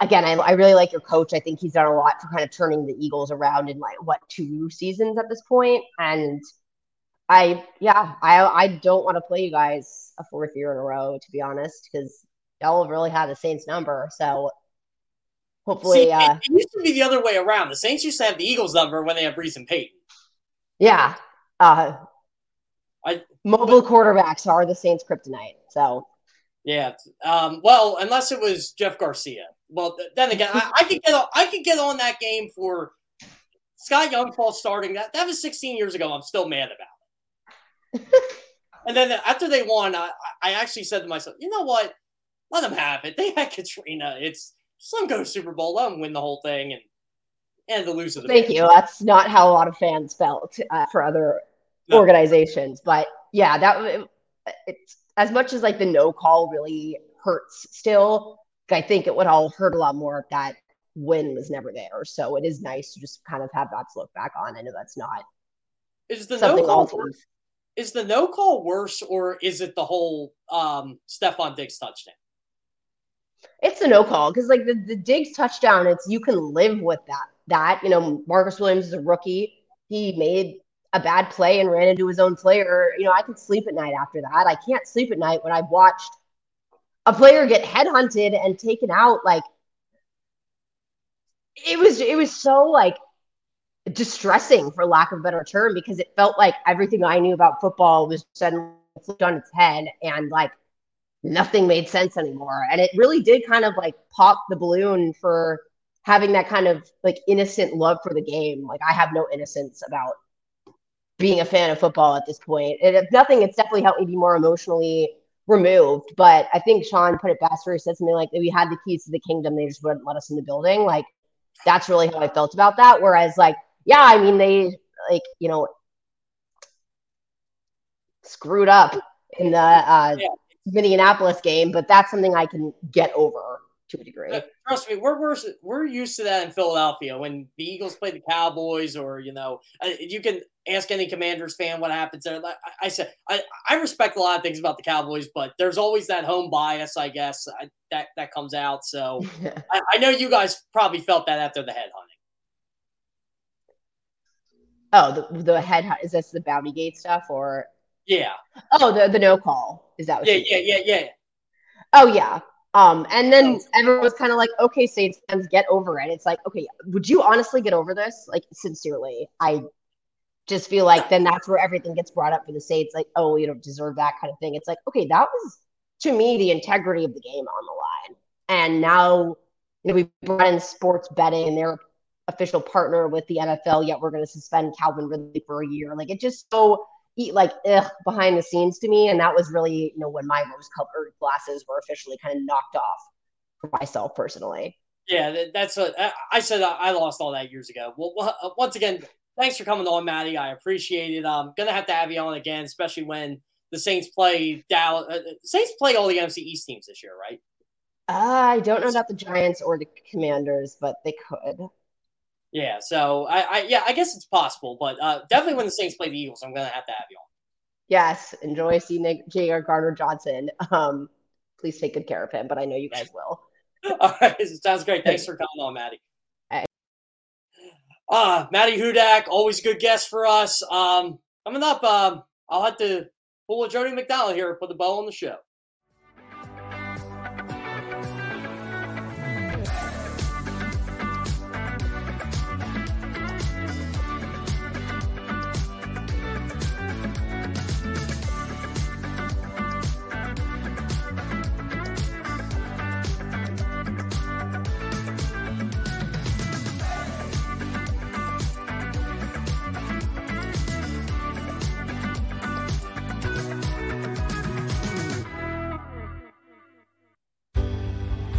again, I, I really like your coach. I think he's done a lot for kind of turning the Eagles around in like what two seasons at this point, and I yeah, I I don't want to play you guys a fourth year in a row to be honest, because y'all really had the Saints number. So hopefully, See, uh, it, used to be the other way around. The Saints used to have the Eagles number when they had Brees and Payton. Yeah, uh, I mobile but, quarterbacks are the Saints' kryptonite. So yeah, um, well, unless it was Jeff Garcia. Well, then again, I, I could get on, I could get on that game for Scott Young false starting. That that was 16 years ago. I'm still mad about it. and then after they won, I, I actually said to myself, you know what? Let them have it. They had Katrina. It's just let them go Super Bowl. Let them win the whole thing and and the loser. The Thank you. That's not how a lot of fans felt uh, for other no. organizations, but yeah, that it, it's as much as like the no call really hurts. Still, I think it would all hurt a lot more if that win was never there. So it is nice to just kind of have that to look back on. I know that's not. Is the no call worse? Is the no call worse, or is it the whole um Stefon Diggs touchdown? It's a no call because like the, the Diggs touchdown, it's you can live with that. That you know, Marcus Williams is a rookie. He made a bad play and ran into his own player. You know, I can sleep at night after that. I can't sleep at night when I've watched a player get headhunted and taken out. Like it was, it was so like distressing for lack of a better term because it felt like everything I knew about football was suddenly flipped on its head and like nothing made sense anymore. And it really did kind of like pop the balloon for having that kind of like innocent love for the game. Like I have no innocence about being a fan of football at this point. And if nothing, it's definitely helped me be more emotionally removed. But I think Sean put it best where he said something like, we had the keys to the kingdom, they just wouldn't let us in the building. Like that's really how I felt about that. Whereas like, yeah, I mean, they like, you know, screwed up in the uh, yeah. Minneapolis game, but that's something I can get over to a degree. Trust me, we're, we're we're used to that in Philadelphia when the Eagles play the Cowboys, or you know, uh, you can ask any Commanders fan what happens there. I, I said, I, I respect a lot of things about the Cowboys, but there's always that home bias, I guess, I, that that comes out. So I, I, know you guys probably felt that after the head hunting. Oh, the the head is this the Bounty Gate stuff or? Yeah. Oh, the the no call is that? yeah, yeah, yeah, yeah. Oh yeah, um, and then everyone was kind of like, okay, Saints fans, get over it. It's like, okay, would you honestly get over this? Like, sincerely, I, just feel like then that's where everything gets brought up for the Saints, like, oh, you don't deserve that kind of thing. It's like, okay, that was to me the integrity of the game on the line. And now, you know, we brought in sports betting and they're official partner with the NFL, yet we're going to suspend Calvin Ridley for a year. Like it just so like ugh, behind the scenes to me. And that was really, you know, when my rose colored glasses were officially kind of knocked off for myself personally. Yeah, that's what I said. I lost all that years ago. Well, uh, once again, thanks for coming on, Maddy. I appreciate it. I'm gonna have to have you on again, especially when the Saints play Dallas. Uh, Saints play all the NFC East teams this year, right? Uh, I don't know about the Giants or the Commanders, but they could. Yeah, so I, I yeah, I guess it's possible, but uh, definitely when the Saints play the Eagles, I'm gonna have to have you on. Yes, enjoy seeing CJ Gardner Johnson. Um, please take good care of him, but I know you guys will. All right, sounds great. Thanks for coming on, Maddy. Ah, uh, Maddy Hudak, always a good guest for us. Um, coming up, um, I'll have to pull a Jody McDonald here, put the bow on the show.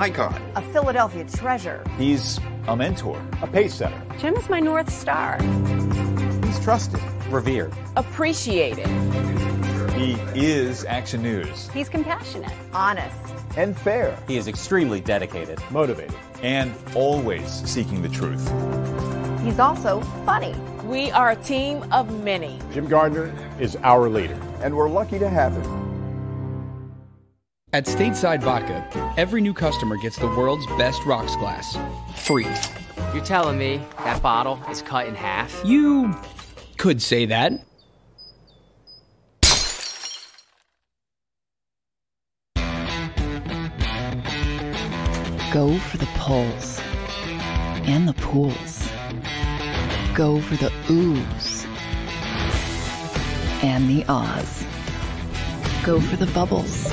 Icon, a Philadelphia treasure. He's a mentor, a pace setter. Jim is my North Star. He's trusted, revered, appreciated. He is Action News. He's compassionate, honest, and fair. He is extremely dedicated, motivated, and always seeking the truth. He's also funny. We are a team of many. Jim Gardner is our leader, and we're lucky to have him. At Stateside Vodka, every new customer gets the world's best rocks glass, free. You're telling me that bottle is cut in half? You could say that. Go for the poles and the pools. Go for the oohs and the ahs. Go for the bubbles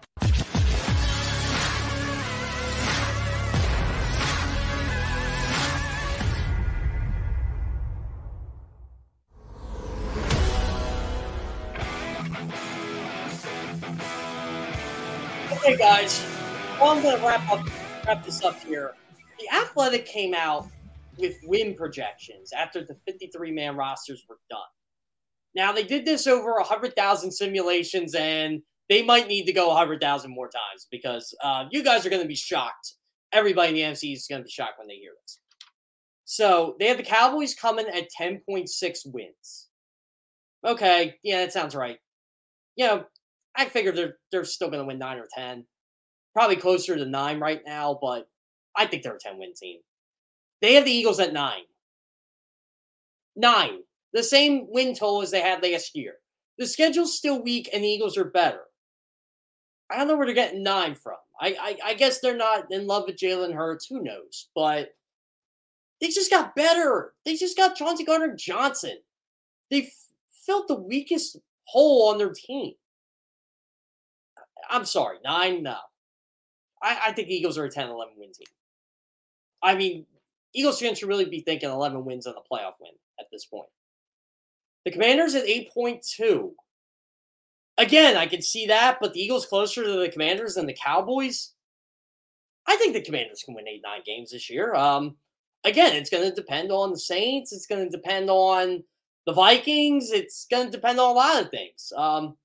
Well, I'm going to wrap up wrap this up here. The Athletic came out with win projections after the 53 man rosters were done. Now they did this over 100,000 simulations, and they might need to go 100,000 more times because uh, you guys are going to be shocked. Everybody in the NFC is going to be shocked when they hear this. So they have the Cowboys coming at 10.6 wins. Okay, yeah, that sounds right. You know, I figure they're they're still going to win nine or ten, probably closer to nine right now, but I think they're a ten win team. They have the Eagles at nine. Nine, the same win total as they had last year. The schedule's still weak, and the Eagles are better. I don't know where they're getting nine from. I, I, I guess they're not in love with Jalen Hurts. Who knows? But they just got better. They just got Chauncey Gardner Johnson. They f- filled the weakest hole on their team. I'm sorry, nine, no. I, I think Eagles are a 10 11 win team. I mean, Eagles fans should really be thinking 11 wins and a playoff win at this point. The Commanders at 8.2. Again, I can see that, but the Eagles closer to the Commanders than the Cowboys. I think the Commanders can win eight, nine games this year. Um, again, it's going to depend on the Saints. It's going to depend on the Vikings. It's going to depend on a lot of things. Um,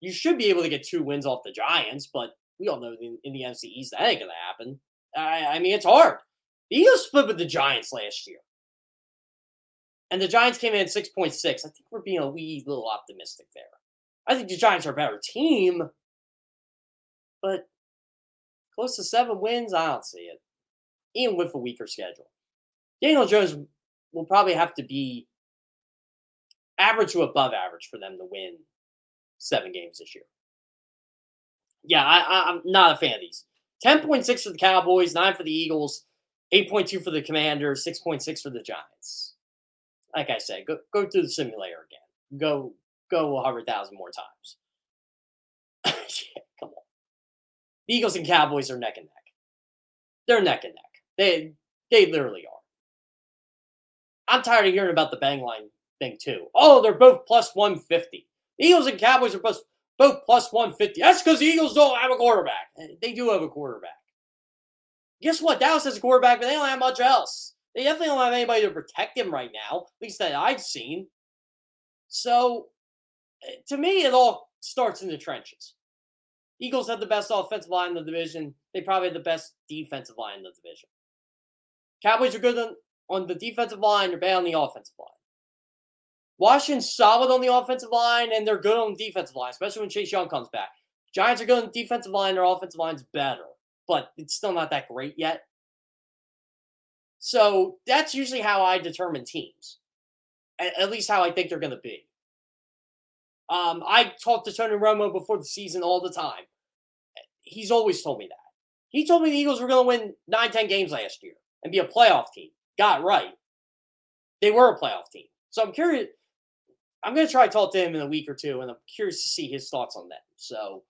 you should be able to get two wins off the Giants, but we all know in, in the NFC East that ain't to happen. I, I mean, it's hard. The Eagles split with the Giants last year. And the Giants came in at 6.6. I think we're being a wee little optimistic there. I think the Giants are a better team, but close to seven wins, I don't see it. Even with a weaker schedule. Daniel Jones will probably have to be average to above average for them to win seven games this year. Yeah, I, I'm not a fan of these. 10.6 for the Cowboys, 9 for the Eagles, 8.2 for the Commanders, 6.6 for the Giants. Like I said, go go through the simulator again. Go go 100,000 more times. come on. The Eagles and Cowboys are neck and neck. They're neck and neck. They they literally are. I'm tired of hearing about the bang line thing too. Oh, they're both plus 150. The Eagles and Cowboys are both both plus 150. That's because the Eagles don't have a quarterback. They do have a quarterback. Guess what? Dallas has a quarterback, but they don't have much else. They definitely don't have anybody to protect him right now, at least that I've seen. So, eh, to me, it all starts in the trenches. Eagles have the best offensive line in the division. They probably have the best defensive line in the division. Cowboys are good on, on the defensive line, they're bad on the offensive line. Washington's solid on the offensive line, and they're good on the defensive line, especially when Chase Young comes back. Giants are good on the defensive line, their offensive line's better, but it's still not that great yet. So that's usually how I determine teams, at, least how I think they're going to be. Um, I talked to Tony Romo before the season all the time. He's always told me that. He told me the Eagles were going to win 9, 10 games last year and be a playoff team. Got right. They were a playoff team. So I'm curious. I'm going to try to talk to him in a week or two, and I'm curious to see his thoughts on that. So,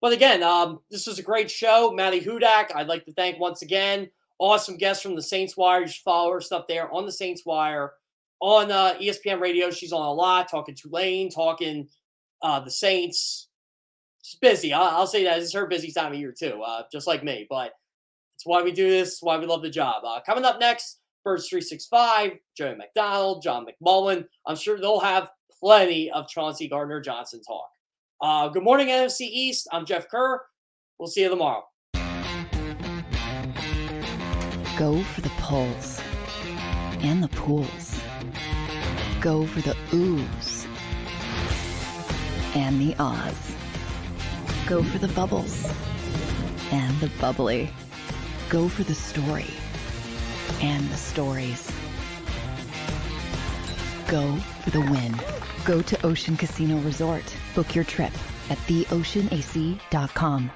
but again, um, this was a great show. Maddy Hudak, I'd like to thank once again. Awesome guest from the Saints Wire. Should follow her stuff there on the Saints Wire. On uh, ESPN Radio, she's on a lot, talking Tulane, talking uh, the Saints. She's busy. I'll, I'll say that. It's her busy time of year, too, uh, just like me. But it's why we do this. Why we love the job. Uh, coming up next, Birds 365, Jody McDonald, John McMullen. I'm sure they'll have plenty of Chauncey Gardner Johnson talk. Uh, good morning, NFC East. I'm Jeff Kerr. We'll see you tomorrow. Go for the pulls and the pools. Go for the oohs and the ahs. Go for the bubbles and the bubbly. Go for the story and the stories. Go for the win. Go to Ocean Casino Resort. Book your trip at theoceanac.com.